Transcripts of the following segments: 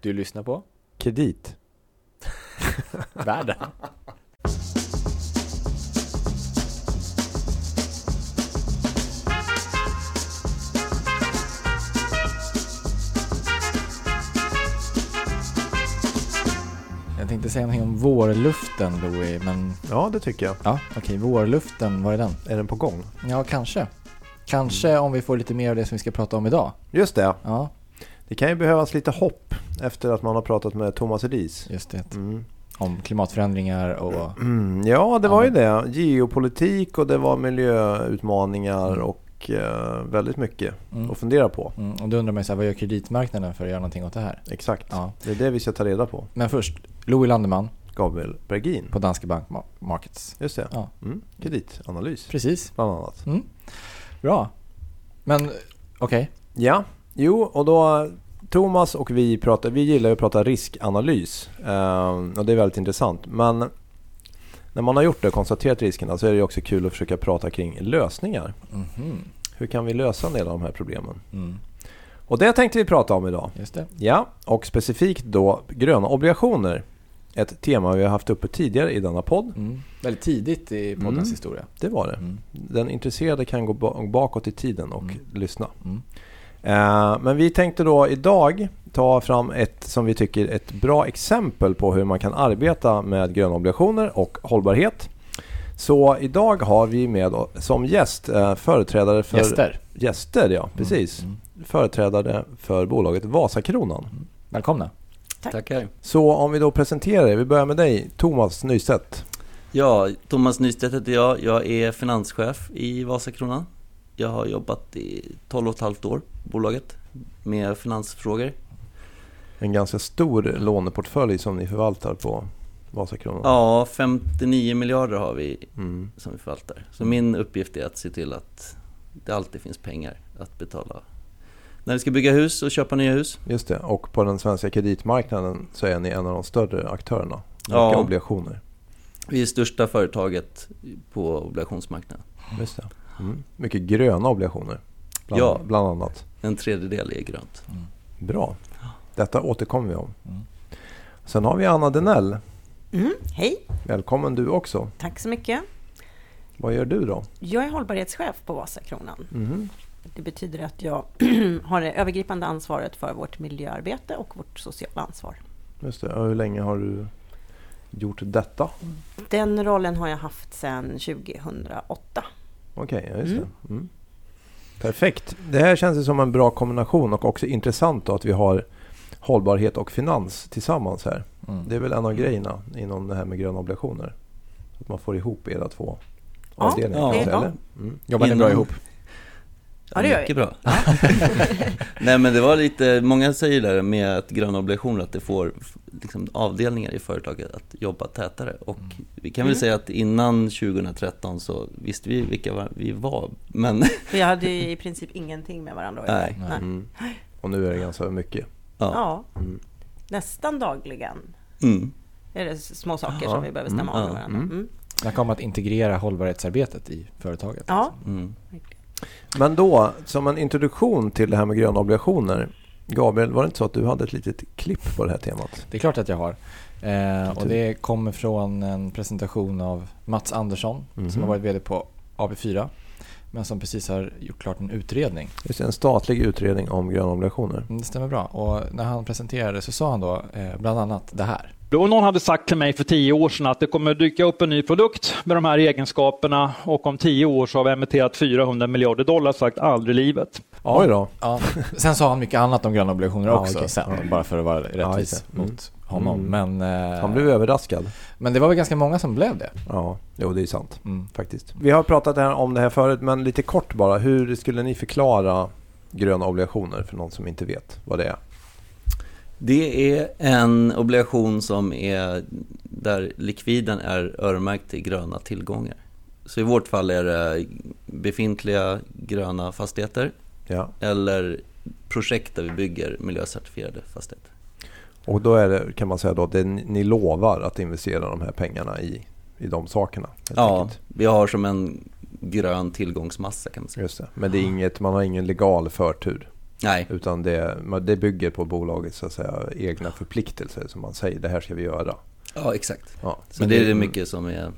Du lyssnar på Kredit. Världen. Jag tänkte säga någonting om vårluften Louis, men Ja, det tycker jag. ja, okej, vårluften, vad är den? Är den på gång? Ja, kanske. Kanske om vi får lite mer av det som vi ska prata om idag. Just det. Ja, Det kan ju behövas lite hopp efter att man har pratat med Thomas Edis. just det. Mm. Om klimatförändringar och... Mm, ja, det var ju det. Geopolitik och det var miljöutmaningar Mm. och eh, väldigt mycket Mm. att fundera på. Mm, och då undrar man ju så här, vad gör kreditmarknaden för att göra någonting åt det här? Exakt. Ja. Det är det vi ska ta reda på. Men först, Louis Landeman Gabriel Bergin. på Danske Bank Ma- Markets. Just det. Ja. Mm. Kreditanalys, Precis. bland annat. Mm. Bra. Men okej. Ja, jo, och då Thomas och vi pratar, vi gillar att prata riskanalys ehm, och det är väldigt intressant. Men när man har gjort det och konstaterat riskerna så är det också kul att försöka prata kring lösningar. Mhm. Hur kan vi lösa en del av de här problemen? Mm. Och det tänkte vi prata om idag. Just det. Ja, och specifikt då gröna obligationer. Ett tema vi har haft uppe tidigare i denna podd. Mm. Väldigt tidigt i poddens Mm. historia. Det var det. Mm. Den intresserade kan gå ba- bakåt i tiden och Mm. lyssna. Mm. Eh, Men vi tänkte då idag ta fram ett som vi tycker ett bra exempel på hur man kan arbeta med gröna obligationer och hållbarhet. Så idag har vi med som gäst eh, företrädare för... Gäster. Gäster, ja precis. Mm. Företrädare för bolaget Vasakronan. Välkomna. Tackar. Så om vi då presenterar er, vi börjar med dig Thomas Nystedt. Ja, Thomas Nystedt heter jag. Jag är finanschef i Vasakronan. Jag har jobbat i 12 och ett halvt år på bolaget med finansfrågor. En ganska stor låneportfölj som ni förvaltar på Vasakronan. Ja, 59 miljarder har vi Mm. som vi förvaltar. Så min uppgift är att se till att det alltid finns pengar att betala när vi ska bygga hus och köpa nya hus. Just det, och på den svenska kreditmarknaden så är ni en av de större aktörerna. Ja. Obligationer. Vi är största företaget på obligationsmarknaden. Just det. Mm. Mycket gröna obligationer. Bland, Ja. bland annat. En tredjedel är grönt. Bra. Detta återkommer vi om. Mm. Sen har vi Anna Denell. Mm, hej, Välkommen du också. tack så mycket. Vad gör du då? Jag är hållbarhetschef på Vasakronan. Mhm. Det betyder att jag har det övergripande ansvaret för vårt miljöarbete och vårt sociala ansvar. Just det. Hur länge har du gjort detta? Den rollen har jag haft sedan 2008. Okej, ja, just Mm. det. Mm. Perfekt. Det här känns ju som en bra kombination och också intressant då att vi har hållbarhet och finans tillsammans här. Mm. Det är väl en av grejerna inom det här med gröna obligationer. Att man får ihop era två Ja, avdelningar. ja. eller? Mm. Jobbar ni bra ihop? Ja, det gör vi. Bra. Nej men det var lite, många säger där med att gröna obligationer att det får liksom, avdelningar i företaget att jobba tätare. Och vi kan väl Mm. säga att innan 2013 så visste vi vilka vi var. Men Vi hade ju i princip ingenting med varandra att göra. Nej. Nej. Mm. Och nu är det ganska mycket. ja. Ja, Mm. nästan dagligen Mm. är det små saker Jaha. som vi behöver stämma Mm, av ja, med varandra. mm. Mm. Det kommer att integrera hållbarhetsarbetet i företaget. Ja, Mm. Men då, som en introduktion till det här med gröna obligationer. Gabriel, var det inte så att du hade ett litet klipp på det här temat? Det är klart att jag har. Eh, och det kommer från en presentation av Mats Andersson Mhm. som har varit VD på AB4 men som precis har gjort klart en utredning. Just en statlig utredning om gröna obligationer. Mm, Det stämmer bra. Och när han presenterade så sa han då eh, bland annat det här. Då någon hade sagt till mig för tio år sedan att det kommer dyka upp en ny produkt med de här egenskaperna och om tio år så har vi emitterat 400 miljarder dollar, sagt aldrig i livet. Oj då. Ja. Sen sa han mycket annat om gröna obligationer Ja, också okej. sen, Ja. bara för att vara Ja, rättvis det. Mm. mot honom. Mm. Men, eh, Han blev överraskad. men det var väl ganska många som blev det. Ja, jo det är sant Mm. faktiskt. Vi har pratat här om det här förut, men lite kort bara. Hur skulle ni förklara gröna obligationer för någon som inte vet vad det är? Det är en obligation som är där likviden är öronmärkt till gröna tillgångar. Så i vårt fall är det befintliga gröna fastigheter Ja. eller projekt där vi bygger miljöcertifierade fastigheter. Och då är det, kan man säga då, det ni lovar att investera de här pengarna i, i de sakerna. Ja, enkelt. vi har som en grön tillgångsmassa kan man säga. Just det. Men det är inget, man har ingen legal förtur. Nej, Utan det, det bygger på bolagets så att säga, egna förpliktelser som man säger, det här ska vi göra. ja exakt. Ja. Så Men det är det mycket som är...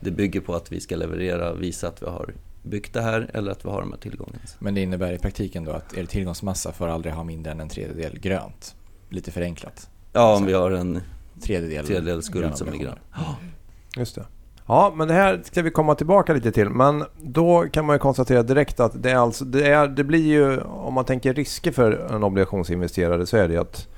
Det bygger på att vi ska leverera, visa att vi har byggt det här eller att vi har de här tillgångarna. Men det innebär i praktiken då att er tillgångsmassa får aldrig ha mindre än en tredjedel grönt. Lite förenklat. Ja, om vi har en Tredjedel, tredjedel skuld som är grön. Just det. Ja, men det här ska vi komma tillbaka lite till. Men då kan man ju konstatera direkt att det, är alltså, det, är, det blir ju, om man tänker risker för en obligationsinvesterare så är det ju att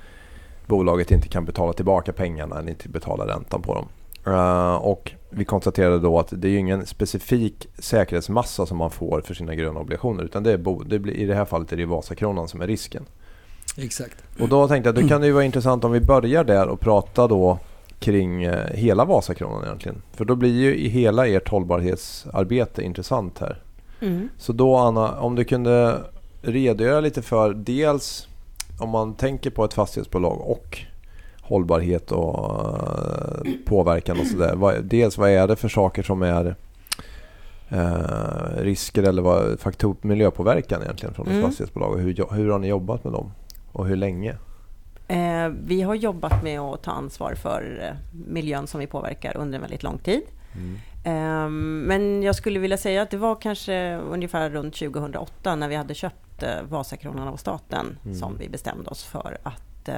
bolaget inte kan betala tillbaka pengarna eller inte betala räntan på dem. Eh, och vi konstaterade då att det är ju ingen specifik säkerhetsmassa som man får för sina gröna obligationer utan det är bo, det blir, i det här fallet är det Vasakronan som är risken. Exakt. Och då tänkte jag, då kan det ju vara intressant om vi börjar där och prata då kring eh, hela Vasakronan egentligen. För då blir ju hela ert hållbarhetsarbete intressant här. Mm. Så då Anna, om du kunde redogöra lite för dels om man tänker på ett fastighetsbolag och hållbarhet och eh, påverkan och sådär. Dels vad är det för saker som är eh, risker eller vad, faktor, miljöpåverkan egentligen från ett Mm. fastighetsbolag och hur, hur har ni jobbat med dem? Och hur länge? Eh, vi har jobbat med att ta ansvar för eh, miljön som vi påverkar under en väldigt lång tid. Eh, men jag skulle vilja säga att det var kanske ungefär runt 2008 när vi hade köpt eh, Vasakronan av staten som vi bestämde oss för att eh,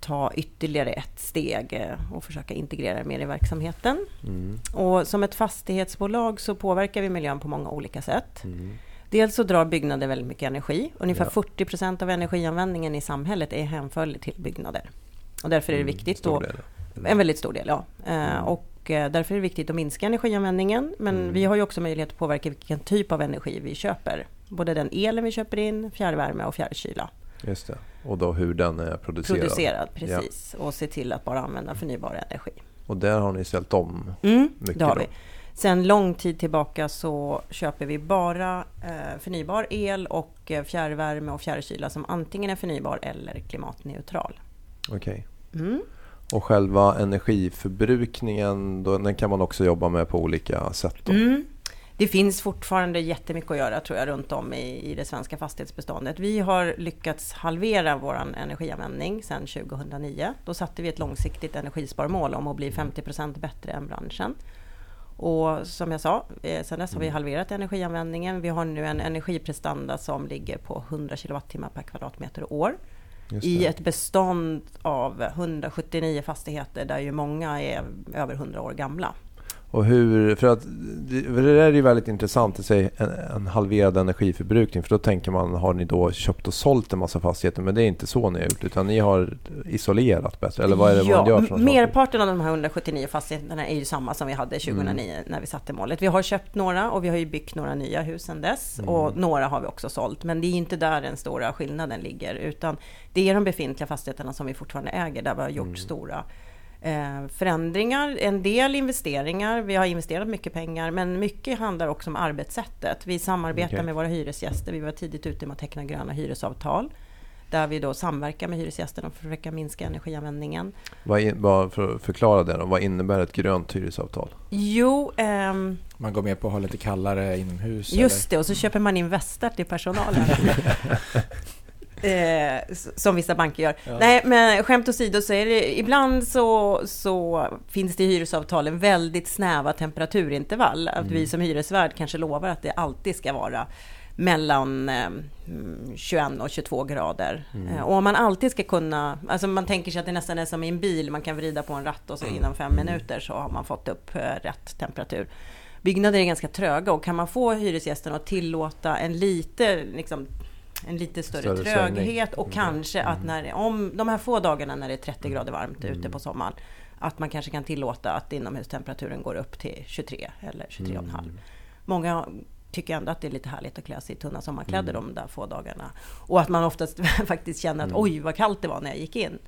ta ytterligare ett steg eh, och försöka integrera det mer i verksamheten. Och som ett fastighetsbolag så påverkar vi miljön på många olika sätt. Dels så drar byggnader väldigt mycket energi. Ungefär Ja. 40 procent av energianvändningen i samhället är hänförlig till byggnader. Och därför är det viktigt Stor då, en väldigt stor del, ja. Eh, och eh, därför är det viktigt att minska energianvändningen. Men vi har ju också möjlighet att påverka vilken typ av energi vi köper. Både den elen vi köper in, fjärrvärme och fjärrkyla. Just det. Och då hur den är producerad. Producerad, precis. Och se till att bara använda förnybar energi. Och där har ni ställt om Mm, mycket det har då. vi. Sen lång tid tillbaka så köper vi bara eh, förnybar el och eh, fjärrvärme och fjärrkyla som antingen är förnybar eller klimatneutral. Okej. Mm. Och själva energiförbrukningen, då, den kan man också jobba med på olika sätt? Mm. Det finns fortfarande jättemycket att göra tror jag runt om i, i det svenska fastighetsbeståndet. Vi har lyckats halvera vår energianvändning sedan 2009. Då satte vi ett långsiktigt energisparmål om att bli 50% bättre än branschen. Och som jag sa, eh, sedan dess har vi halverat energianvändningen. Vi har nu en energiprestanda som ligger på 100 kilowattimmar per kvadratmeter och år. I ett bestånd av 179 fastigheter där ju många är över 100 år gamla. Och hur, för att det, för det där är ju väldigt intressant att säga en, en halverad energiförbrukning för då tänker man har ni då köpt och sålt en massa fastigheter men det är inte så ni har gjort utan ni har isolerat bättre eller vad är det ja, man gör något? Merparten av de här 179 fastigheterna är ju samma som vi hade 2009 Mm. när vi satte målet. Vi har köpt några och vi har ju byggt några nya hus sedan dess Mm. och några har vi också sålt. Men det är inte där den stora skillnaden ligger utan det är de befintliga fastigheterna som vi fortfarande äger där vi har gjort Mm. stora förändringar, en del investeringar. Vi har investerat mycket pengar, men mycket handlar också om arbetssättet. Vi samarbetar Okej. med våra hyresgäster. Vi var tidigt ute med att teckna gröna hyresavtal där vi då samverkar med hyresgästerna för att försöka minska energianvändningen. Vad in, bara för att förklara det då, vad innebär ett grönt hyresavtal? Jo, ehm, Man går med på att ha lite kallare inomhus? just det. Och så köper man in västar till personalen. Eh, som vissa banker gör. Nej, men skämt åsido så är det ibland så, så finns det i hyresavtalen väldigt snäva temperaturintervall. Att vi som hyresvärd kanske lovar att det alltid ska vara mellan eh, mm, 21 och 22 grader. Eh, och om man alltid ska kunna, alltså man tänker sig att det nästan är som i en bil, man kan vrida på en ratt och så inom fem minuter så har man fått upp eh, rätt temperatur. Byggnader är ganska tröga och kan man få hyresgästerna att tillåta en lite, liksom, en lite större, Större tröghet och kanske att när, om de här få dagarna när det är 30 grader varmt ute på sommaren, att man kanske kan tillåta att inomhustemperaturen går upp till 23 eller 23,5. Många tycker ändå att det är lite härligt att klä sig i tunna sommarkläder de där få dagarna. Och att man oftast faktiskt känner att oj vad kallt det var när jag gick in.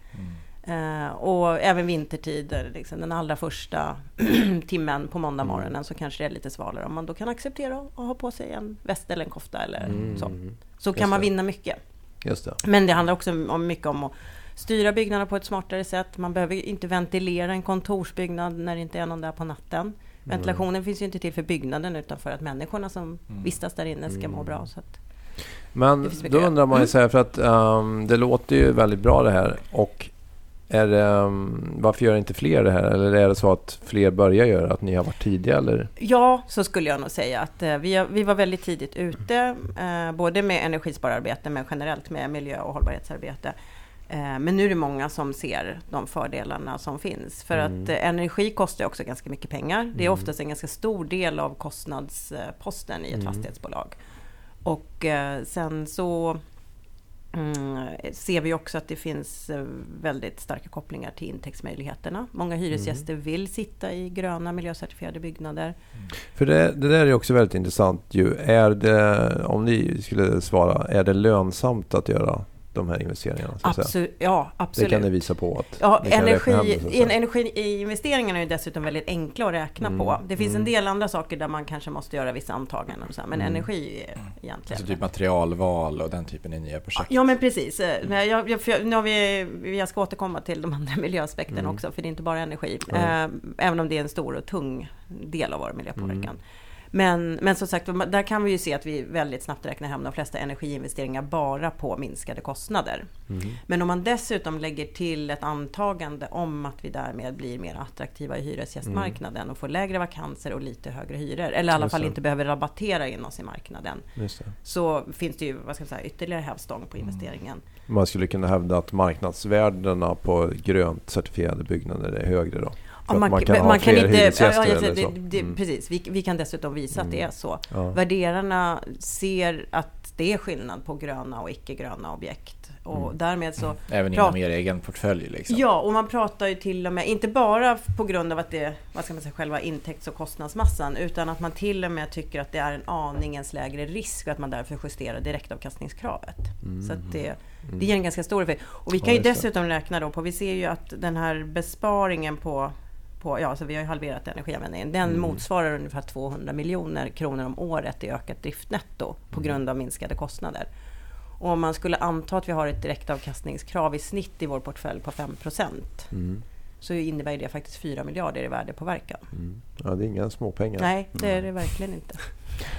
Eh, och även vintertider, liksom, den allra första timmen på måndag morgonen så kanske det är lite svalare. Om man då kan acceptera att ha på sig en väst eller en kofta eller så. Så kan man det. vinna mycket. Just det. Men det handlar också om mycket om att styra byggnaderna på ett smartare sätt. Man behöver inte ventilera en kontorsbyggnad när det inte är någon där på natten. Ventilationen finns ju inte till för byggnaden utan för att människorna som vistas där inne ska må bra. Så Men då undrar man ju Mm. så här, för att ehm, det låter ju väldigt bra det här. Och är det, ehm, varför gör inte fler det här? Eller är det så att fler börjar göra Att ni har varit tidiga? Eller? Ja, så skulle jag nog säga att eh, vi, vi var väldigt tidigt ute, eh, både med energispararbete men generellt med miljö och hållbarhetsarbete. Eh, men nu är det många som ser de fördelarna som finns. För Mm. att energi kostar också ganska mycket pengar. Det är Mm. oftast en ganska stor del av kostnadsposten i ett Mm. fastighetsbolag. Och sen så mm, ser vi också att det finns eh, väldigt starka kopplingar till intäktsmöjligheterna. Många hyresgäster vill sitta i gröna miljöcertifierade byggnader. För det, det där är också väldigt intressant ju. Är det, om ni skulle svara, är det lönsamt att göra de här investeringarna? Så att säga? Absolut, ja, Det absolut. kan ni visa på att Ja, hem energi, det, så att säga. energiinvesteringarna är ju dessutom väldigt enkla att räkna Mm, på. Det finns mm. en del andra saker där man kanske måste göra vissa antaganden och så, här, men Mm. energi är egentligen... Alltså typ materialval och den typen i nya projekt. Ja men precis. Men jag, jag, för nu har vi, jag ska återkomma till de andra miljöaspekterna Mm. också, för det är inte bara energi. Eh, även om det är en stor och tung del av vår miljöpåverkan. Mm. Men, men som sagt, där kan vi ju se att vi väldigt snabbt räknar hem de flesta energiinvesteringar bara på minskade kostnader. Mm. Men om man dessutom lägger till ett antagande om att vi därmed blir mer attraktiva i hyresgästmarknaden och får lägre vakanser och lite högre hyror, eller i alla fall inte behöver rabattera in oss i marknaden, så finns det ju vad ska jag säga, ytterligare hävstång på investeringen. Man skulle kunna hävda att marknadsvärdena på grönt certifierade byggnader är högre då? Att man kan ha fler hyresgäster ja, det, så. det, Mm. Precis, vi, vi kan dessutom visa att det är så. Ja. Värderarna ser att det är skillnad på gröna och icke-gröna objekt. Och Mm. därmed så Även Bra. inom er egen portfölj liksom. Ja, och man pratar ju till och med, inte bara på grund av att det vad ska man säga, själva intäkts och kostnadsmassan, utan att man till och med tycker att det är en aningens lägre risk och att man därför justerar direktavkastningskravet. Så att det, det ger en ganska stor effekt. Och vi kan Ja, ju dessutom räkna då på, vi ser ju att den här besparingen på på, ja, så vi har ju halverat energianvändningen. Den Mm. motsvarar ungefär 200 miljoner kronor om året i ökat driftnetto på Mm. grund av minskade kostnader. Och om man skulle anta att vi har ett direktavkastningskrav i snitt i vår portfölj på 5 Mm. Så innebär det faktiskt 4 miljarder i värdepåverkan. Mm. Ja, det är inga småpengar. Nej, det är det verkligen inte.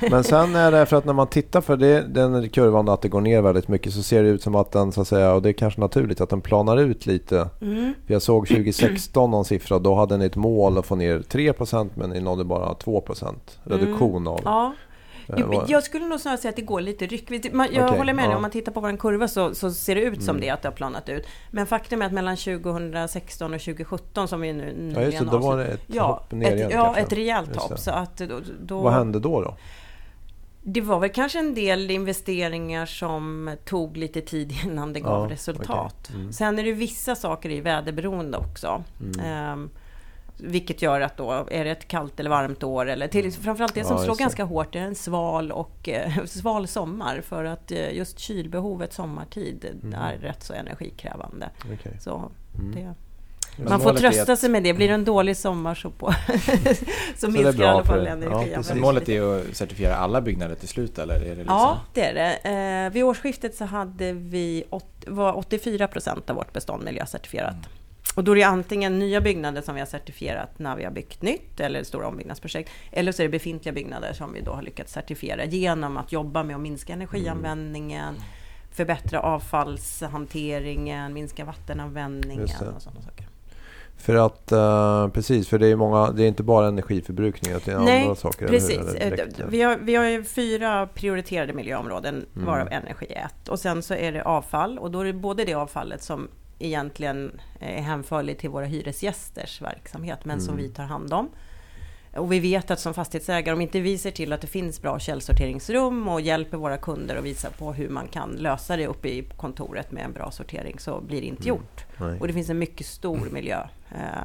Men sen är det för att när man tittar för det, den kurvan att det går ner väldigt mycket så ser det ut som att den så att säga, och det är kanske naturligt att den planar ut lite. Mm. För jag såg 2016 någon siffra, då hade ni ett mål att få ner 3% men ni nådde bara 2% reduktion av... Ja. Eh, jag skulle nog snarare säga att det går lite ryckvis. Man- Jag Okej, håller med dig, ja. om man tittar på vår kurva så, så ser det ut som Mm. det, att det har planat ut. Men faktum är att mellan 2016 och 2017 som vi nu nyligen Ja just det, då var det ett ja, hopp ner ett, igen Ja, kanske. ett rejält hopp. Så att då, då, Vad hände då? då? Det var väl kanske en del investeringar som tog lite tid innan det gav Ja, resultat. okej. Mm. Sen är det vissa saker i väderberoende också. Mm. Ehm, vilket gör att då, är det ett kallt eller varmt år eller till, framförallt det som Ja, slår det. ganska hårt är en sval och eh, sval sommar för att eh, just kylbehovet sommartid Mm. är rätt så energikrävande. Okej. Så Mm. det, Men man får trösta sig med det. Blir det en dålig sommar så, på, så, är minskar i alla fall. Ja, energianvändningen. Men målet är att certifiera alla byggnader till slut eller? Är det liksom... Ja, det är det. Eh, vid årsskiftet så hade vi åt, var 84 procent av vårt bestånd miljöcertifierat. Mm. Och då är det antingen nya byggnader som vi har certifierat när vi har byggt nytt eller stora ombyggnadsprojekt. Eller så är det befintliga byggnader som vi då har lyckats certifiera genom att jobba med att minska energianvändningen, förbättra avfallshanteringen, minska vattenanvändningen och sådana saker. För att, eh, precis, för det är, många, det är inte bara energiförbrukning utan Nej, andra saker. Precis. Eller Eh, direkt, Vi har, vi har fyra prioriterade miljöområden, Mm. varav energi är ett. Och sen så är det avfall. Och då är det både det avfallet som egentligen är hänförligt till våra hyresgästers verksamhet, men som Mm. vi tar hand om. Och vi vet att som fastighetsägare, om inte vi ser till att det finns bra källsorteringsrum och hjälper våra kunder att visa på hur man kan lösa det uppe i kontoret med en bra sortering, så blir det inte Mm. gjort. Nej. Och det finns en mycket stor miljö eh,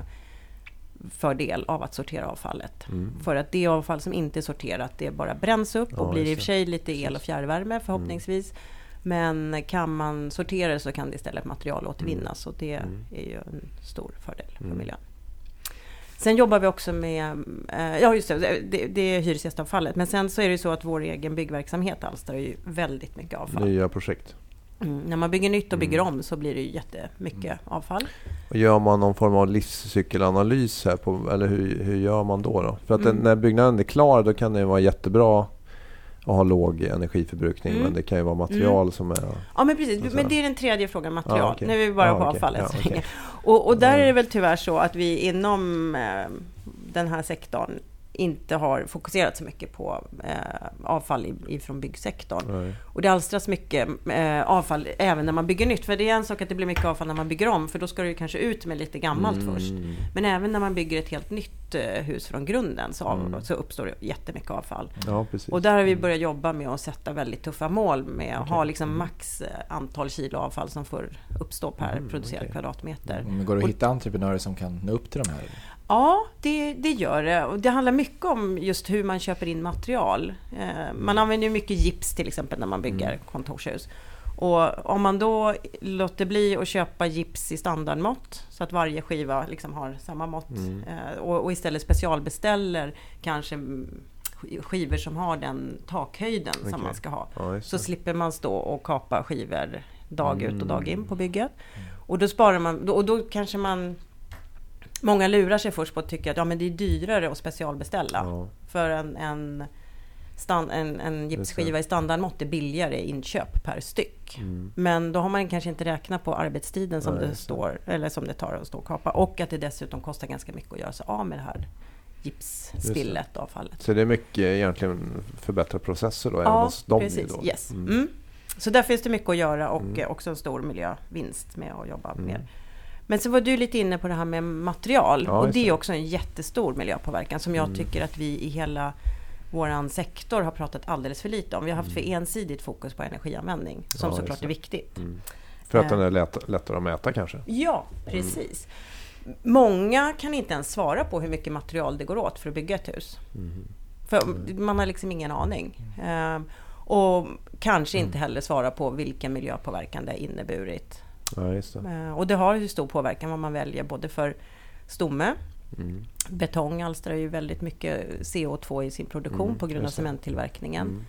fördel av att sortera avfallet. Mm. För att det avfall som inte är sorterat, det bara bränns upp och Ja, blir i och för sig lite el och fjärrvärme förhoppningsvis. Men kan man sortera det så kan det istället materialåtervinnas och det Mm. är ju en stor fördel för Mm. miljön. Sen jobbar vi också med, eh, ja just det, det, det är hyresgästavfallet. Men sen så är det ju så att vår egen byggverksamhet alstrar ju väldigt mycket avfall. Nya projekt. Mm. När man bygger nytt och bygger Mm. om så blir det ju jättemycket avfall. Och gör man någon form av livscykelanalys här på, eller hur, hur gör man då? då? För att den, Mm. när byggnaden är klar då kan det vara jättebra och har låg energiförbrukning. Mm. Men det kan ju vara material som är... Ja, men precis. Men det är den tredje frågan, material. Ja, okej. Nu är vi bara Ja, på okej. avfallet Ja, länge. Och, och där är det väl tyvärr så att vi inom eh, den här sektorn inte har fokuserat så mycket på eh, avfall ifrån byggsektorn. Nej. Och det alstras mycket eh, avfall även när man bygger nytt. För det är en sak att det blir mycket avfall när man bygger om, för då ska det ju kanske ut med lite gammalt Mm. först. Men även när man bygger ett helt nytt eh, hus från grunden så, av, Mm. så uppstår det jättemycket avfall. Ja, precis. Och där har vi börjat jobba med att sätta väldigt tuffa mål med att ha liksom max eh, antal kilo avfall som får uppstå per Mm, producerad okej. kvadratmeter. Men går det att hitta entreprenörer som kan nå upp till de här? Ja, det, det gör det. Och det handlar mycket om just hur man köper in material. Eh, man använder ju mycket gips till exempel när man bygger kontorshus. Och om man då låter bli att köpa gips i standardmått så att varje skiva liksom har samma mått eh, och, och istället specialbeställer kanske mm, sk- skivor som har den takhöjden Okej. som man ska ha. Ja, Så slipper man stå och kapa skivor dag ut och dag Mm. in på bygget. Och då sparar man, och då kanske man Många lurar sig först på att tycka att ja, men det är dyrare att specialbeställa. Ja. För en, en, stand, en, en gipsskiva i standardmått är billigare inköp per styck. Mm. Men då har man kanske inte räknat på arbetstiden som Nej, det står, eller som det tar att stå och kapa. Och att det dessutom kostar ganska mycket att göra sig av med det här gipsspillet, avfallet. Så det är mycket egentligen förbättrade processer då? även Ja, hos dem precis. Då. Yes. Mm. Mm. Så där finns det mycket att göra och Mm. också en stor miljövinst med att jobba Mm. Men så var du lite inne på det här med material. Ja, och det är också en jättestor miljöpåverkan som jag Mm. tycker att vi i hela våran sektor har pratat alldeles för lite om. Vi har haft för ensidigt fokus på energianvändning som Mm. Ja, såklart är viktigt. Mm. För att Eh. den är lätt, lättare att mäta kanske? Ja, precis. Många kan inte ens svara på hur mycket material det går åt för att bygga ett hus. Mm. För man har liksom ingen aning. Eh, och kanske inte heller svara på vilken miljöpåverkan det har inneburit. Ja, just det. Eh, och det har ju stor påverkan vad man väljer både för stomme, Mm. betong alstrar ju väldigt mycket CO2 i sin produktion Mm, på grund av cementtillverkningen.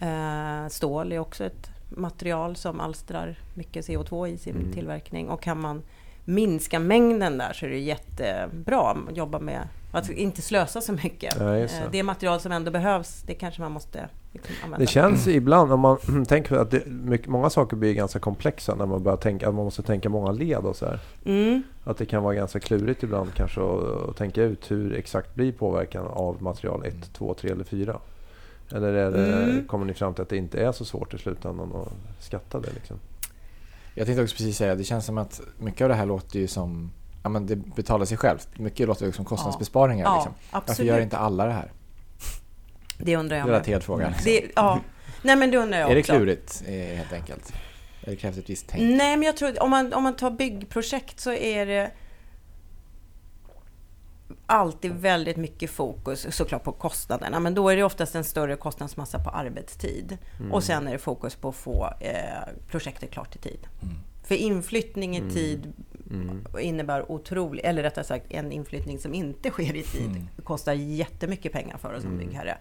Mm. Eh, stål är också ett material som alstrar mycket CO2 i sin Mm. tillverkning. Och kan man minska mängden där så är det jättebra att jobba med att inte slösa så mycket. Det. Eh, det material som ändå behövs, det kanske man måste liksom använda. Det känns ibland, om man tänker att det, mycket, många saker blir ganska komplexa när man börjar tänka att man måste tänka många led och så här. Mm. Att det kan vara ganska klurigt ibland kanske att, att tänka ut hur exakt blir påverkan av material 1, 2, 3 eller 4. Eller det, Mm. kommer ni fram till att det inte är så svårt i slutändan att skatta det? Liksom? Jag tänkte också precis säga, det känns som att mycket av det här låter ju som, ja men det betalar sig självt. Mycket låter ju som kostnadsbesparingar Ja, liksom. Varför absolut. gör inte alla det här? Det undrar jag med. Relaterad fråga. Liksom. Det, ja. Nej men det undrar jag Är det också. klurigt eh, helt enkelt? Det krävs ett visst tänk. Nej, men jag tror om man, om man tar byggprojekt så är det alltid väldigt mycket fokus såklart på kostnaderna. Men då är det oftast en större kostnadsmassa på arbetstid. Och sen är det fokus på att få eh, projektet klart i tid. Mm. För inflyttning i tid Mm. innebär otroligt, eller rättare sagt en inflyttning som inte sker i tid Mm. kostar jättemycket pengar för oss som Mm. byggherre.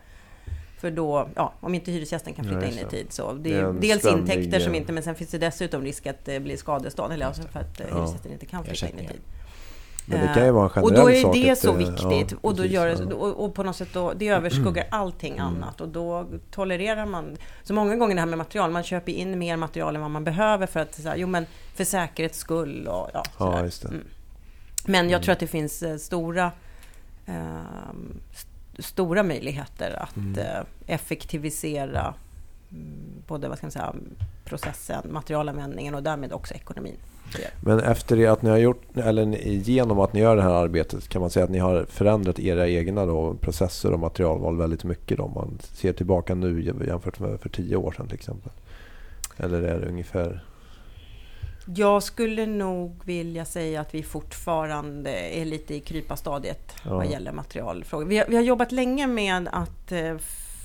För då, ja, om inte hyresgästen kan flytta Ja, in i det. tid så det Det är är en dels ständig, intäkter som eh, inte, men sen finns det dessutom risk att det blir skadestånd, eller alltså för att eh, Ja. hyresgästen inte kan flytta in i tid. Men det kan ju vara en Och generell då är det så eh, viktigt ja, och, då gör det, och, och på något sätt då, det överskuggar allting annat och då tolererar man. Så många gånger det här med material, man köper in mer material än vad man behöver för att så här, jo men för säkerhets skull och ja, Ja. Mm. Men jag tror att det finns eh, stora ehm, st- stora möjligheter att Mm. eh, effektivisera mm, både vad ska man säga, processen, materialanvändningen och därmed också ekonomin. Men efter det att ni har gjort, eller genom att ni gör det här arbetet kan man säga att ni har förändrat era egna då, processer och materialval väldigt mycket då, om man ser tillbaka nu jämfört med för tio år sedan till exempel? Eller är det ungefär... Jag skulle nog vilja säga att vi fortfarande är lite i krypastadiet Ja. vad gäller materialfrågor. Vi har, vi har jobbat länge med att eh,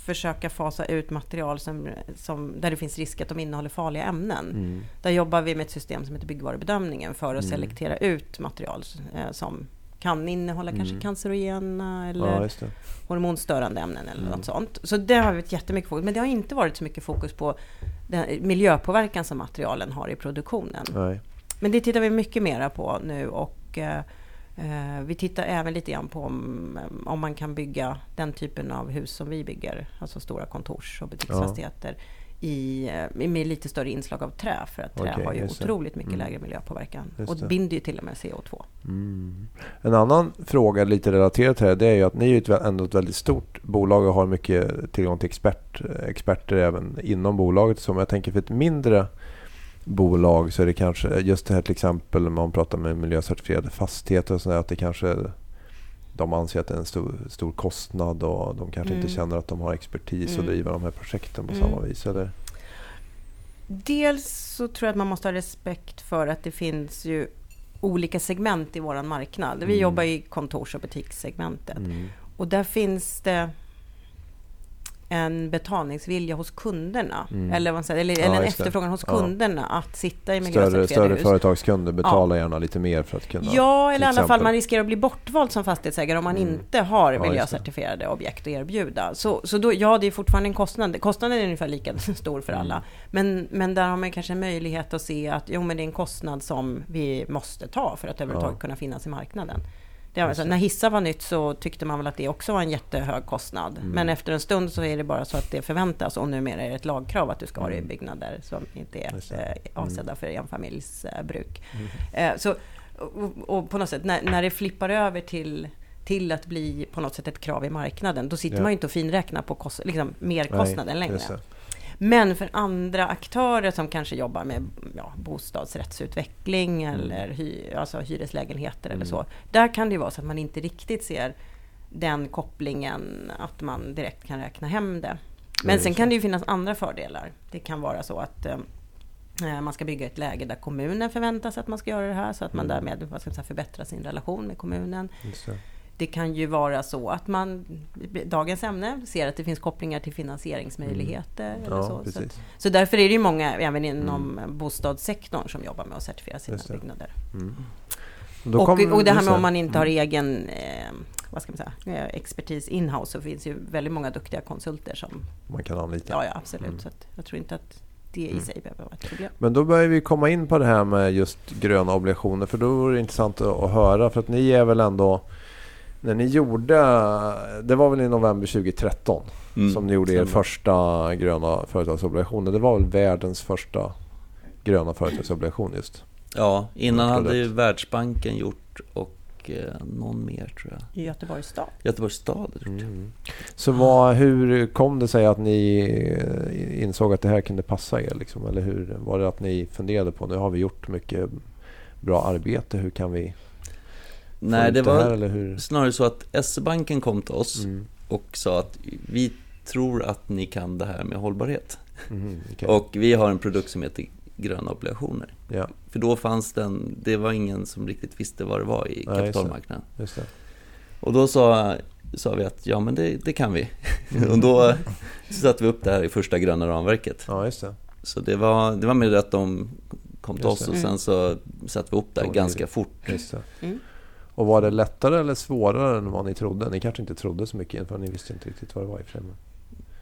försöka fasa ut material som, som, där det finns risk att de innehåller farliga ämnen. Mm. Där jobbar vi med ett system som heter byggvarubedömningen för att Mm. selektera ut material eh, som kan innehålla kanske Mm. cancerogena eller Ja, hormonstörande ämnen eller Mm. något sånt. Så det har vi ett jättemycket fokus Men det har inte varit så mycket fokus på den miljöpåverkan som materialen har i produktionen. Nej. Men det tittar vi mycket mera på nu och Eh, vi tittar även lite grann på om, om man kan bygga den typen av hus som vi bygger, alltså stora kontors och butiksfastigheter, i, eh, med lite större inslag av trä. För att trä Okej, har ju det. otroligt mycket Mm. lägre miljöpåverkan Just och det. binder ju till och med CO2. Mm. En annan fråga lite relaterat här, det är ju att ni är ju ändå ett väldigt stort bolag och har mycket tillgång till expert, experter även inom bolaget. Så om jag tänker för ett mindre bolag så är det kanske just det här till exempel när man pratar med miljöcertifierade fastigheter och sådär att det kanske de anser att det är en stor, stor kostnad och de kanske inte Mm. känner att de har expertis att Mm. driva de här projekten på Mm. samma vis. Eller? Dels så tror jag att man måste ha respekt för att det finns ju olika segment i våran marknad. Vi Mm. jobbar i kontors och butikssegmentet. Mm. Och där finns det en betalningsvilja hos kunderna. Mm. Eller, vad säger, eller, Ja, eller en efterfrågan hos Ja. kunderna att sitta i Större, miljöcertifierade större hus. företagskunder betalar gärna lite mer för att kunna... Ja, eller i alla fall man riskerar att bli bortvald som fastighetsägare om man Mm. inte har Ja, miljöcertifierade objekt att erbjuda. Så, så då, ja, det är fortfarande en kostnad. Kostnaden är ungefär lika stor för alla. Mm. Men, men där har man kanske en möjlighet att se att jo, men det är en kostnad som vi måste ta för att överhuvudtaget Ja. kunna finnas i marknaden. Det var, så, det. när hissar var nytt så tyckte man väl att det också var en jättehög kostnad. Mm. Men efter en stund så är det bara så att det förväntas och numera är det ett lagkrav att du ska ha det i Mm. byggnader som inte är eh, avsedda för enfamiljsbruk. Mm. Eh, så, och, och på något sätt, när, när det flippar över till, till att bli på något sätt ett krav i marknaden, då sitter Ja. man ju inte och finräknar på kost, liksom, merkostnaden längre. Men för andra aktörer som kanske jobbar med ja, bostadsrättsutveckling eller hy, alltså hyreslägenheter Mm. eller så. Där kan det vara så att man inte riktigt ser den kopplingen att man direkt kan räkna hem det. Men sen kan det ju finnas andra fördelar. Det kan vara så att eh, man ska bygga ett läge där kommunen förväntas att man ska göra det här så att man Mm. därmed vad ska säga, förbättrar sin relation med kommunen. Det. Kan ju vara så att man, dagens ämne, ser att det finns kopplingar till finansieringsmöjligheter. Eller Ja, så. Så, precis. så därför är det ju många, även inom bostadssektorn, som jobbar med att certifiera sina byggnader. Mm. Och, och det här med om man inte har egen eh, vad ska man säga, eh, expertis inhouse så finns ju väldigt många duktiga konsulter som... man kan anlita. Ja, ja absolut. Mm. Så jag tror inte att det i Mm. sig behöver vara ett problem. Men då börjar vi komma in på det här med just gröna obligationer. För då vore det intressant att höra. För att ni är väl ändå... När ni gjorde... Det var väl i november 2013 Mm, som ni gjorde er första gröna företagsobligationer. Det var väl världens första gröna företagsobligation just. Ja, innan hade ju Världsbanken gjort och eh, någon mer tror jag. I Göteborgs stad. Göteborgs stad. Mm. Så vad, hur kom det sig att ni eh, insåg att det här kunde passa er? Liksom? Eller hur var det att ni funderade på nu har vi gjort mycket bra arbete. Hur kan vi Nej, det här? var Eller hur? snarare så att S-banken kom till oss Mm. och sa att vi tror att ni kan det här med hållbarhet. Mhm, okej. Och vi har en produkt som heter gröna obligationer. Ja, För då fanns den, det var ingen som riktigt visste vad det var i just det. kapitalmarknaden. just det. Och då sa, sa vi att ja men det, det kan vi. och då satte vi upp det här i första gröna ramverket. Ja, just det. Så det var, det var med att de kom till Just oss det. och sen så satte vi upp det här ganska fort. Just det. Mm. Och var det lättare eller svårare än vad ni trodde? Ni kanske inte trodde så mycket för ni visste inte riktigt vad det var i främmen.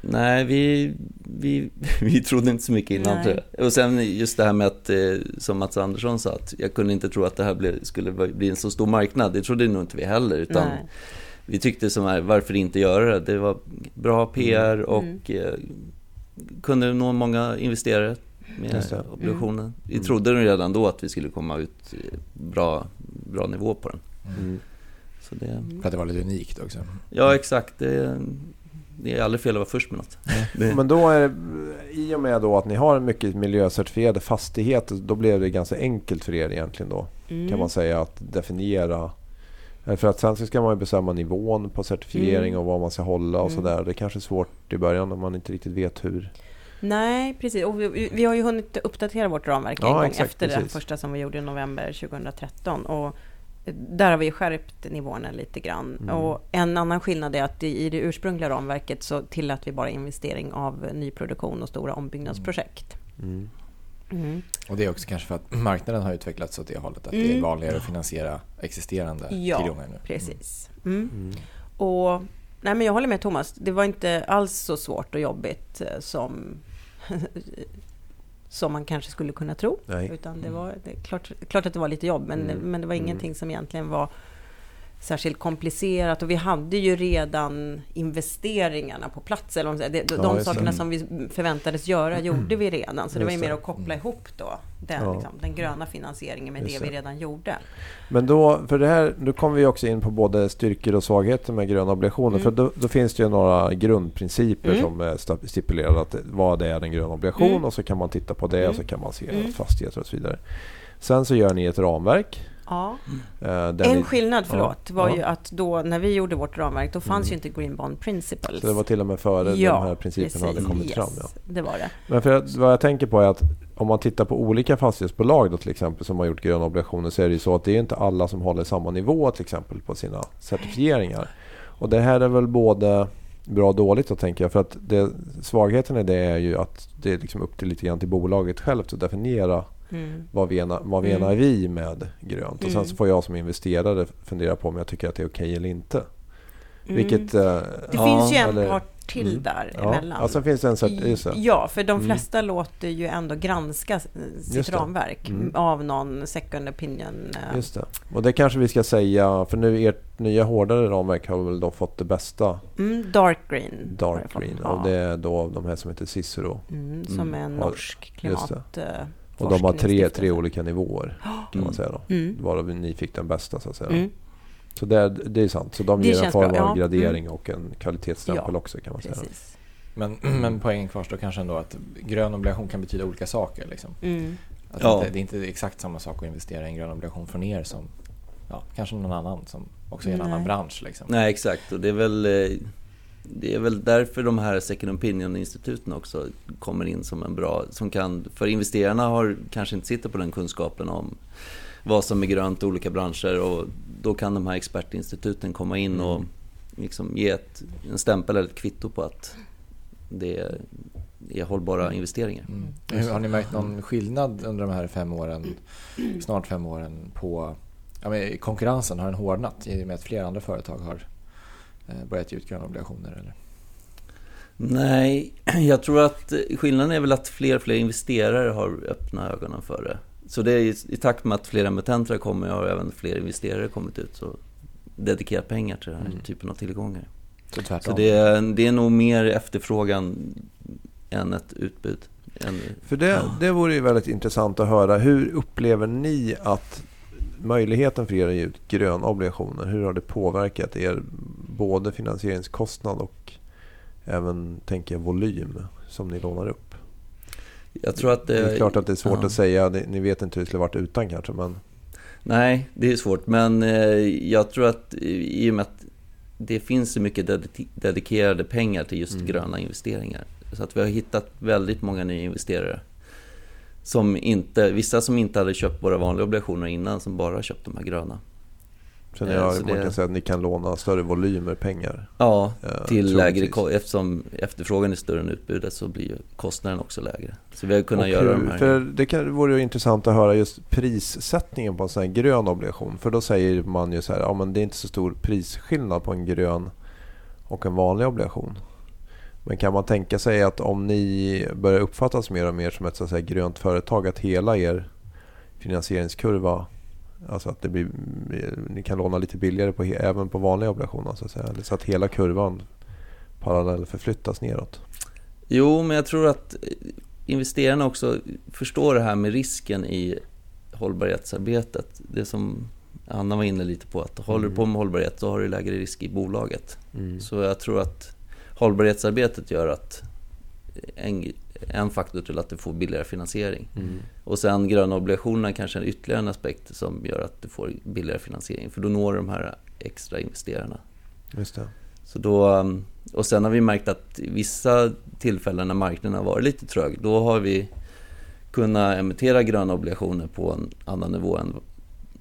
Nej, vi, vi, vi trodde inte så mycket innan Nej. tror jag. Och sen just det här med att, eh, som Mats Andersson sa, att jag kunde inte tro att det här skulle bli en så stor marknad. Det trodde nog inte vi heller. Utan Nej. vi tyckte som här, varför inte göra det? Det var bra PR Mm. och eh, kunde nå många investerare med obligationen. Vi Mm. trodde nog redan då att vi skulle komma ut eh, bra, bra nivå på den. Mm. Så det, För att det var lite unikt också. ja, exakt. Det, det är aldrig fel att vara först med något. Det, Men då är det, i och med då att ni har mycket miljöcertifierade fastigheter, då blev det ganska enkelt för er egentligen då. Mm. Kan man säga att definiera. Eh, För att sen så ska man ju bestämma nivån på certifiering Mm. och vad man ska hålla och Mm. sådär. Det är kanske är svårt i början om man inte riktigt vet hur. Nej, precis. Och vi, vi har ju hunnit uppdatera vårt ramverk en Ja, gång exakt, efter den precis. första som vi gjorde i november 2013. Och där har vi skärpt nivåerna lite grann. Mm. Och en annan skillnad är att i det ursprungliga ramverket så tillät vi bara investering av nyproduktion och stora ombyggnadsprojekt. Mm. Mm. Och det är också kanske för att marknaden har utvecklats åt det hållet. Att det är Mm. vanligare att finansiera existerande Ja, tillgångar nu. Precis. Mm. Mm. Och, nej men jag håller med Thomas. Det var inte alls så svårt och jobbigt eh, som, som man kanske skulle kunna tro. Nej. Utan det var det klart, klart att det var lite jobb, men, Mm. men det var Mm. ingenting som egentligen var särskilt komplicerat och vi hade ju redan investeringarna på plats. Eller det, de Ja, sakerna det. som vi förväntades göra gjorde vi redan. Så det var ju mer att koppla ihop då den, Ja. liksom, den gröna finansieringen med Just det vi redan gjorde. Men då, för det här, då kommer vi också in på både styrkor och svagheter med gröna obligationer. Mm. För då, då finns det ju några grundprinciper Mm. som är sta- stipulerade. Att vad är en grön obligation Mm. och så kan man titta på det Mm. och så kan man se Mm. fastigheter och så vidare. Sen så gör ni ett ramverk. Ja. eh, En skillnad, förlåt, var Ja. ju att då när vi gjorde vårt ramverk, då fanns Mm. ju inte Green Bond Principles. så det var till och med före de här principerna hade kommit yes, fram. Ja. det var det. Men för att, vad jag tänker på är att om man tittar på olika fastighetsbolag då till exempel som har gjort gröna obligationer så är det ju så att det är inte alla som håller samma nivå till exempel på sina certifieringar. Och det här är väl både bra och dåligt då tänker jag. För att det, svagheten i det är ju att det är liksom upp till lite grann till bolaget självt att definiera Mm. vad, menar, vad Mm. vi med grönt. Och sen Mm. så får jag som investerare fundera på om jag tycker att det är okej eller inte. Mm. Vilket... eh, Det Ja, finns ju en eller- part till Mm. där ja, emellan. ja, sen finns det en cert-. Ja, för de Mm. flesta låter ju ändå granska sitt ramverk Mm. av någon second opinion. eh, Just det. Och det kanske vi ska säga, för nu ert nya hårdare ramverk har väl då fått det bästa Mm, dark green. dark fått. green. Ja. Och det är då de här som heter Cicero. Mm, som Mm. är en norsk klimat... Och de har tre, tre olika nivåer kan man säga då. Mm. Varav ni fick den bästa så att säga. Mm, Så det, är- det är sant. Så de Det ger en form av ja. gradering och en kvalitetsstämpel Ja, också kan man säga. Men, men poängen kvarstår kanske ändå att grön obligation kan betyda olika saker. Liksom. Mm. Att Ja. det, det är inte exakt samma sak att investera i en grön obligation från er som ja, kanske någon annan som också är i en Nej. annan bransch. Liksom. Nej, exakt. Och det är väl, eh, det är väl därför de här second opinion-instituten också kommer in som en bra... Som kan, för investerarna har kanske inte sitter på den kunskapen om vad som är grönt i olika branscher och då kan de här expertinstituten komma in och liksom ge ett, en stämpel eller ett kvitto på att det är, hållbara investeringar. Mm. Hur, har ni märkt någon skillnad under de här fem åren, snart fem åren på ja, men konkurrensen? Har den hårdnat i och med att flera andra företag har börjat ge ut gröna obligationer? Eller? Nej, jag tror att eh, skillnaden är väl att fler och fler investerare har öppnat ögonen för det. Så det är i, i takt med att fler emittenter kommer har även fler investerare kommit ut och dedikerat pengar till den här Mm. typen av tillgångar. Så tvärtom? Så det är, det är nog mer efterfrågan än ett utbud. Än, För det, det vore ju väldigt intressant att höra. Hur upplever ni att möjligheten för er att ge ut gröna obligationer, hur har det påverkat er både finansieringskostnad och även, tänker jag, volym som ni lånar upp? jag tror att Det är klart att det är svårt ja. att säga, Ni- vet inte hur det skulle varit utan kanske, men Nej, det är svårt. Men eh, jag tror att i och med att det finns så mycket dedi- dedikerade pengar till just Mm. gröna investeringar. Så att vi har hittat väldigt många nya investerare. Som inte, vissa som inte hade köpt våra vanliga obligationer innan, som bara har köpt de här gröna. Har, så man det- kan säga att ni kan låna större volymer pengar. Ja, eh, till lägre eftersom efterfrågan är större än utbudet så blir ju kostnaden också lägre. Så vi har kunnat Och göra hur- de här... För det kan, vore ju intressant att höra just prissättningen på en sån här grön obligation. För då säger man ju så här, ja men det är inte så stor prisskillnad på en grön och en vanlig obligation. Men kan man tänka sig att om ni börjar uppfattas mer och mer som ett så att säga, grönt företag, att hela er finansieringskurva, alltså att det blir, ni kan låna lite billigare på, även på vanliga obligationer så att säga. Så att hela kurvan parallell förflyttas neråt. Jo, men jag tror att investerarna också förstår det här med risken i hållbarhetsarbetet. Det som Anna var inne lite på, att håller du på med hållbarhet så har du lägre risk i bolaget. Så jag tror att hållbarhetsarbetet gör att en, en faktor till att du får billigare finansiering. Och sen gröna obligationerna kanske är ytterligare en aspekt som gör att du får billigare finansiering. För då når du de här extra investerarna. Just det. Så då, um, och sen har vi märkt att i vissa tillfällen när marknaden har varit lite trög, då har vi kunnat emittera gröna obligationer på en annan nivå än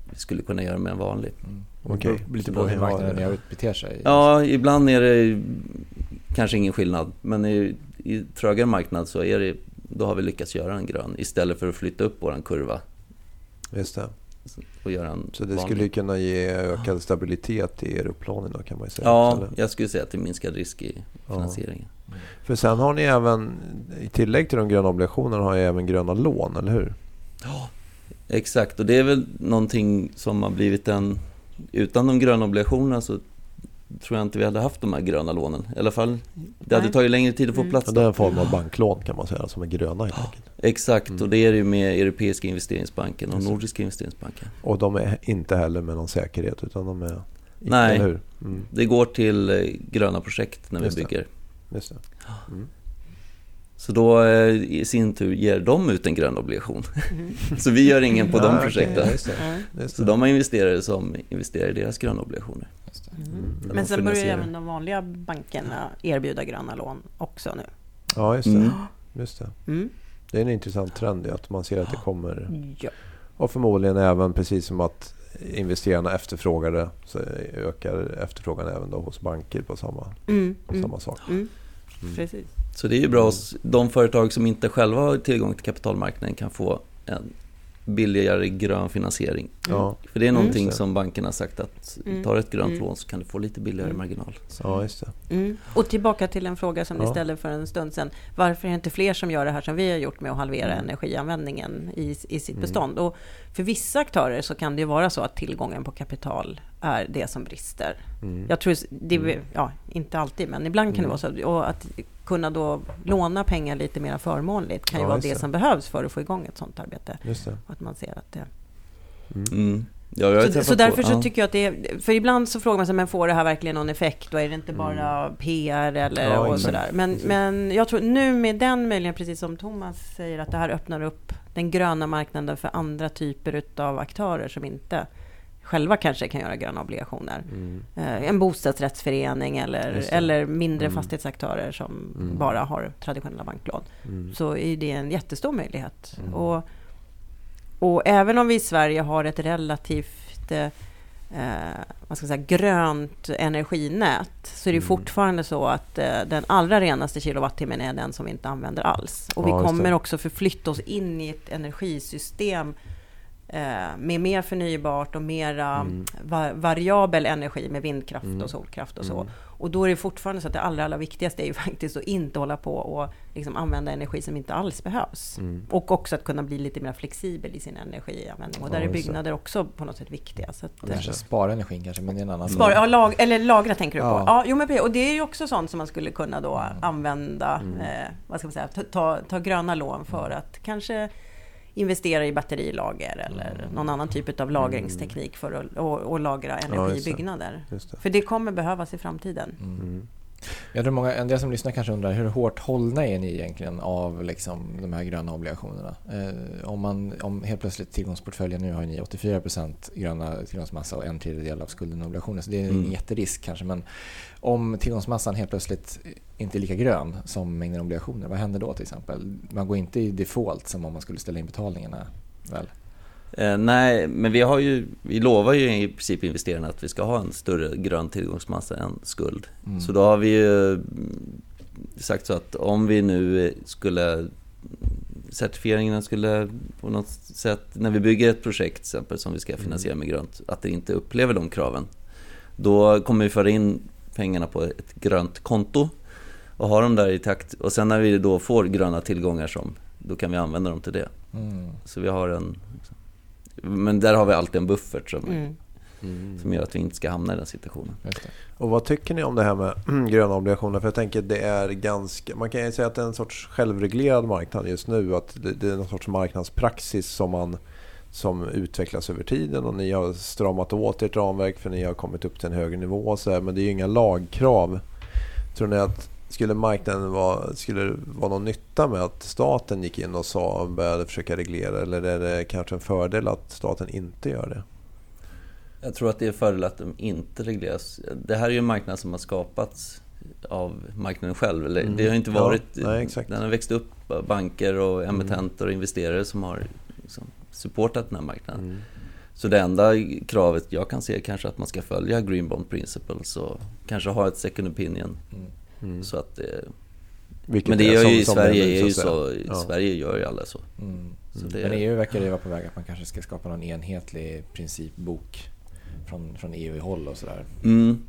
vi skulle kunna göra med en vanlig. Mm. Okej, Det beror lite på hur marknaden beter sig. Ja, ibland är det kanske ingen skillnad, men i, trögare marknad så är det, då har vi lyckats göra en grön istället för att flytta upp våran kurva Just det. och göra en Så det vanlig. skulle kunna ge ökad stabilitet i upplåning då kan man säga. Ja, eller? jag skulle säga att det är minskad risk i finansieringen. För sen har ni även, i tillägg till de gröna obligationerna har ni även gröna lån, eller hur? Exakt, och det är väl någonting som har blivit en utan de gröna obligationerna så tror jag inte vi hade haft de här gröna lånen. I alla fall, det hade Nej. tagit längre tid att få Mm. plats. Det är en form av banklån kan man säga, som är gröna helt enkelt. Exakt, Mm. och det är det ju med Europeiska investeringsbanken och det. Nordiska investeringsbanken. Och de är inte heller med någon säkerhet utan de är... Nej. Mm, Det går till eh, gröna projekt när vi Just det. bygger. just det. Mm. Så då eh, i sin tur ger de ut en grön obligation. så vi gör ingen på Ja, de projekten. ja, Så de har investerare som investerar i deras gröna obligationer. Mm. Där Men sen börjar även de vanliga bankerna erbjuda gröna lån också nu. Ja, just det. Mm. just det. Mm. Det är en intressant trend att man ser att det kommer. Ja. Och förmodligen även precis som att investerarna efterfrågar det så ökar efterfrågan även då hos banker på samma, Mm. på Mm. samma sak. Mm. Mm. Precis. Så det är ju bra hos de företag som inte själva har tillgång till kapitalmarknaden kan få en billigare grön finansiering. Ja, För det är Mm. någonting det. som bankerna har sagt att Mm. tar ett grönt Mm. lån så kan du få lite billigare Mm. marginal. ja, just det. Mm. Och tillbaka till en fråga som ni Ja. ställde för en stund sedan. Varför är det inte fler som gör det här som vi har gjort med att halvera Mm. energianvändningen i, i sitt Mm. bestånd? Och för vissa aktörer så kan det ju vara så att tillgången på kapital är det som brister. Mm. Jag tror, det, Mm. ja, inte alltid, men ibland kan det Mm. vara så. Och att kunna då låna pengar lite mer förmånligt kan ju Ja, vara det det. som behövs för att få igång ett sådant arbete. Just det. Och att man ser att det... Mm. Mm. Ja, Så, så därför på, så ja. tycker jag att det är, för ibland så frågar man sig, men får det här verkligen någon effekt? Och är det inte bara PR eller. Ja, och sådär? Men, men jag tror nu med den möjligheten, precis som Thomas säger, att det här öppnar upp den gröna marknaden för andra typer utav aktörer som inte själva kanske kan göra gröna obligationer. Mm. Eh, En bostadsrättsförening eller, eller mindre Mm. fastighetsaktörer som Mm. bara har traditionella banklån Mm. så är det en jättestor möjlighet. Mm. Och, och även om vi i Sverige har ett relativt eh, vad ska jag säga, grönt energinät så är det Mm. fortfarande så att eh, den allra renaste kilowattimmen är den som vi inte använder alls. Och vi Ja, just kommer också förflytta oss in i ett energisystem med mer förnybart och mera Mm. va- variabel energi med vindkraft Mm. och solkraft och så. Mm. Och då är det fortfarande så att det allra, allra viktigaste är ju faktiskt att inte hålla på och liksom använda energi som inte alls behövs. Mm. Och också att kunna bli lite mer flexibel i sin energianvändning. Och där Ja, är byggnader också på något sätt viktiga. Så att, kanske spara energin kanske, men det är en annan Spara, ja, lag, eller lagra tänker du Ja. på? Ja, jo, men, och det är ju också sånt som man skulle kunna då använda, Mm. eh, vad ska man säga, ta, ta, ta gröna lån för att kanske investera i batterilager eller någon annan typ av lagringsteknik för att och, och lagra energi i byggnader. Det. För det kommer behövas i framtiden. Jag tror många, en del som lyssnar kanske undrar hur hårt hållna är ni egentligen av liksom de här gröna obligationerna? Eh, om, man, om helt plötsligt tillgångsportföljen nu har ni 84% gröna tillgångsmassa och en tredjedel av skulden obligationer så det är ingen Mm. jätterisk kanske men om tillgångsmassan helt plötsligt inte är lika grön som mängden obligationer, vad händer då till exempel? Man går inte i default som om man skulle ställa in betalningarna väl? Eh, nej, men vi, har ju, vi lovar ju i princip investerarna att vi ska ha en större grön tillgångsmassa än skuld. Mm. Så då har vi ju mm, sagt så att om vi nu skulle certifieringarna skulle på något sätt, när vi bygger ett projekt till exempel som vi ska finansiera med grönt, att det inte upplever de kraven. Då kommer vi föra in pengarna på ett grönt konto och ha dem där i takt. Och sen när vi då får gröna tillgångar som, då kan vi använda dem till det. Mm. Så vi har en... Men där har vi alltid en buffert som, Mm. Mm. som gör att vi inte ska hamna i den situationen. Och vad tycker ni om det här med gröna obligationer? För jag tänker det är ganska... Man kan ju säga att det är en sorts självreglerad marknad just nu. Att det, det är någon sorts marknadspraxis som man som utvecklas över tiden och ni har stramat åt ert ramverk för ni har kommit upp till en högre nivå. Så här, men det är ju inga lagkrav. Tror ni att skulle marknaden vara, skulle det vara någon nytta med att staten gick in och sa började försöka reglera eller är det kanske en fördel att staten inte gör det? Jag tror att det är fördel att de inte regleras. Det här är ju en marknad som har skapats av marknaden själv. Eller, Mm. Det har inte Ja, varit... nej, exakt. Den har växt upp av banker och emittenter och investerare som har liksom supportat den här marknaden. Mm. Så det enda kravet jag kan se är kanske att man ska följa Green Bond Principles och kanske ha ett second opinion. Mm. Så att det, Vilket men det är gör ju i Sverige, är ju så, Ja. Sverige gör ju alla så. Mm. så det, Men EU verkar ju vara på väg att man kanske ska skapa någon enhetlig principbok från, från EU-håll och sådär. mm,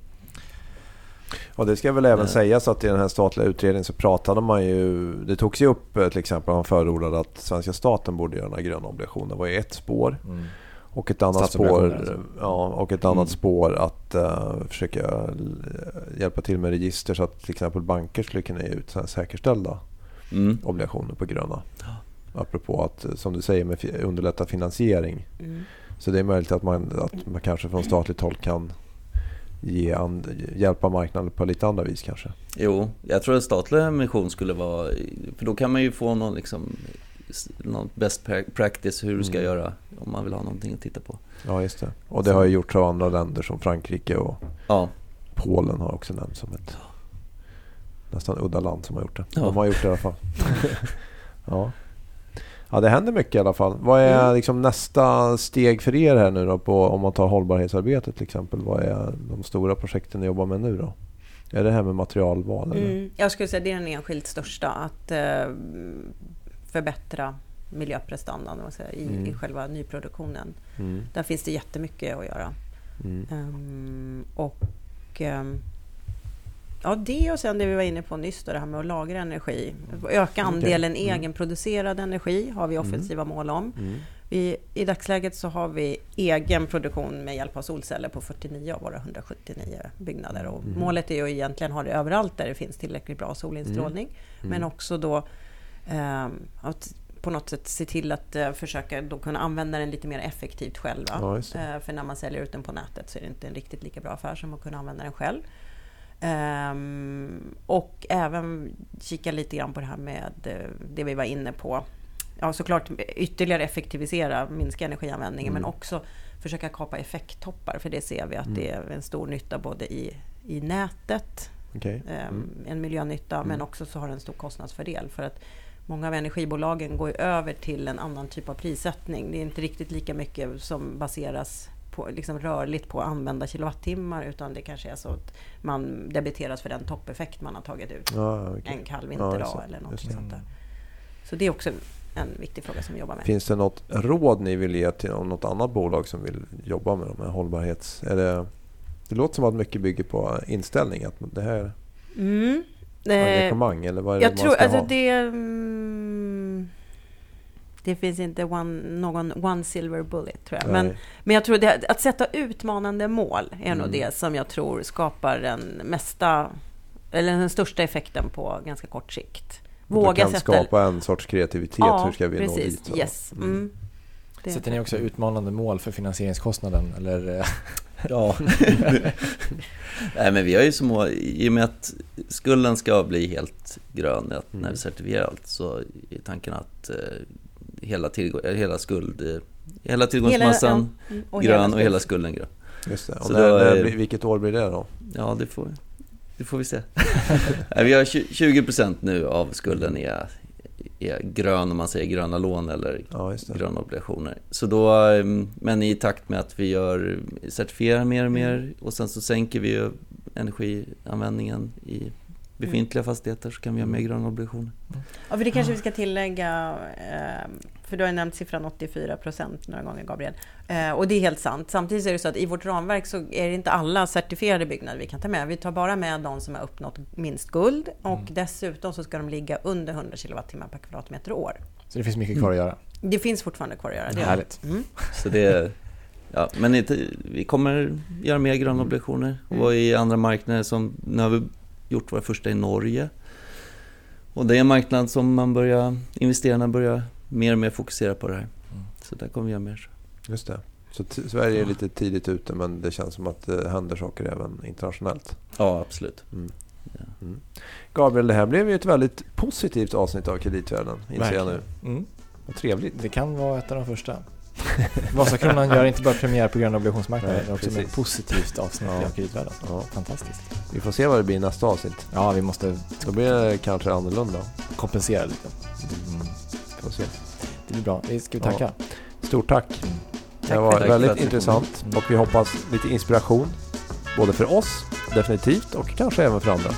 Och det ska väl även Nej. sägas att i den här statliga utredningen så pratade man ju... Det togs ju upp eh, till exempel, man förordade att svenska staten borde göra några gröna obligationer. Det var ju ett spår. Mm. Och ett annat spår, alltså. ja, och ett annat Mm. spår att eh, försöka l- hjälpa till med register så att till exempel banker skulle kunna ge ut så här säkerställda Mm. obligationer på gröna. Apropå att, eh, som du säger, med underlätta finansiering. Mm. Så det är möjligt att man, att man kanske från statligt håll kan ge and, hjälpa marknaden på lite andra vis kanske. Jo, jag tror att statlig emission skulle vara, för då kan man ju få någon liksom någon best pra- practice hur du ska Mm. göra om man vill ha någonting att titta på. Ja, just det. Och det har ju gjorts av andra länder som Frankrike och Ja, Polen har också nämnts som ett nästan udda land som har gjort det. Ja. De har gjort det i alla fall. ja. ja, det händer mycket i alla fall. Vad är Mm. liksom nästa steg för er här nu då? På, om man tar hållbarhetsarbetet till exempel. Vad är de stora projekten ni jobbar med nu då? Är det här med materialval? Eller? Mm. Jag skulle säga det är den enskilt största, att eh, förbättra miljöprestandan säger, i, Mm. i själva nyproduktionen. Mm. Där finns det jättemycket att göra. Mm. Ehm, och ehm, ja, det och sen det vi var inne på nyss, då, det här med att lagra energi. Öka andelen Mm. egenproducerad energi har vi Mm. offensiva mål om. Mm. Vi, I dagsläget så har vi egen produktion med hjälp av solceller på 49 av våra 179 byggnader. Och Mhm. Målet är ju egentligen ha det överallt där det finns tillräckligt bra solinstrålning. Men Mm. också då att på något sätt se till att eh, försöka då kunna använda den lite mer effektivt själva. Ja, just det. Eh, för när man säljer ut den på nätet så är det inte en riktigt lika bra affär som att kunna använda den själv. Ehm, och även kika lite grann på det här med eh, det vi var inne på. Ja, såklart ytterligare effektivisera, minska energianvändningen, Mm. men också försöka kapa effekttoppar. För det ser vi att Mm. det är en stor nytta både i, i nätet, ehm, Mm. en miljönytta, men Mm. också så har det en stor kostnadsfördel. För att många av energibolagen går över till en annan typ av prissättning. Det är inte riktigt lika mycket som baseras på, liksom rörligt på använda kilowattimmar, utan det kanske är så att man debiteras för den toppeffekt man har tagit ut Ja, okej. en kall Ja, vinterdag det. eller något sånt där. Så det är också en viktig fråga som vi jobbar med. Finns det något råd ni vill ge till något annat bolag som vill jobba med de här hållbarhets... Är det, det låter som att mycket bygger på inställning. Att det här Mm. Eh, engagemang eller vad är det jag man tror ska alltså ha? det... Mm, det finns inte one, någon one silver bullet tror jag. Men, Nej. men jag tror det, att sätta utmanande mål är nog Mm. det som jag tror skapar den mesta eller den största effekten på ganska kort sikt. Våga kan sätta... skapa en sorts kreativitet. Hur ska vi nå precis. dit? så? Yes. Mm. Mm. Det- Sätter ni också utmanande mål för finansieringskostnaden? Eller? Ja. Nej men vi har ju som mål, i och med att skulden ska bli helt grön att när Mm. vi certifierar allt så är tanken att eh, hela, tillgång, eh, hela skuld, eh, hela tillgångsmassan ja, mm, och grön hela och hela skuld- skulden grön. Just det. Och Så när, då när vilket år blir det då? Ja det får, det får vi se. Nej, vi har tju- 20% nu av skulden är, är grön om man säger gröna lån eller Ja, gröna obligationer. Så då, eh, men i takt med att vi gör, certifierar mer och mer och sen så sänker vi energianvändningen i befintliga fastigheter så kan vi göra mer gröna obligationer. Ja, för det kanske vi ska tillägga, eh, för du har ju nämnt siffran 84 procent några gånger, Gabriel. Eh, Och det är helt sant. Samtidigt är det så att i vårt ramverk så är det inte alla certifierade byggnader vi kan ta med. Vi tar bara med de som har uppnått minst guld och dessutom så ska de ligga under 100 kilowattimmar per kvadratmeter år. Så det finns mycket kvar att göra. Det finns fortfarande kvar att göra. Det Härligt. Mm. Så det, ja, men inte, vi kommer göra mer gröna obligationer och i andra marknader som, nu har vi gjort våra första i Norge. Och det är en marknad som man börjar, investerarna börjar mer och mer fokusera på det här. Så där kommer vi göra mer. Just det. Så Sverige är lite tidigt ute men det känns som att det händer saker även internationellt. Ja, absolut. Mm. Ja. Mm. Gabriel, det här blev ju ett väldigt positivt avsnitt av Kreditvärlden, inser jag nu. Mm. Vad trevligt. Det kan vara ett av de första. Vasakronan gör inte bara premiär på gröna obligationsmarknaden, Nej, utan också med ett positivt avsnitt Ja. av kreditvärlden. Ja. Fantastiskt. Vi får se vad det blir i nästa avsnitt. Ja, vi måste Då blir det kanske annorlunda. kompensera lite. Mm. Får se. Det blir bra. Vi ska vi tacka? Stort tack. Mm. Det Tack var tack väldigt intressant och vi hoppas lite inspiration både för oss definitivt och kanske även för andra.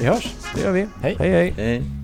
Vi hörs. Det gör vi. Hej. hej. hej. Hej.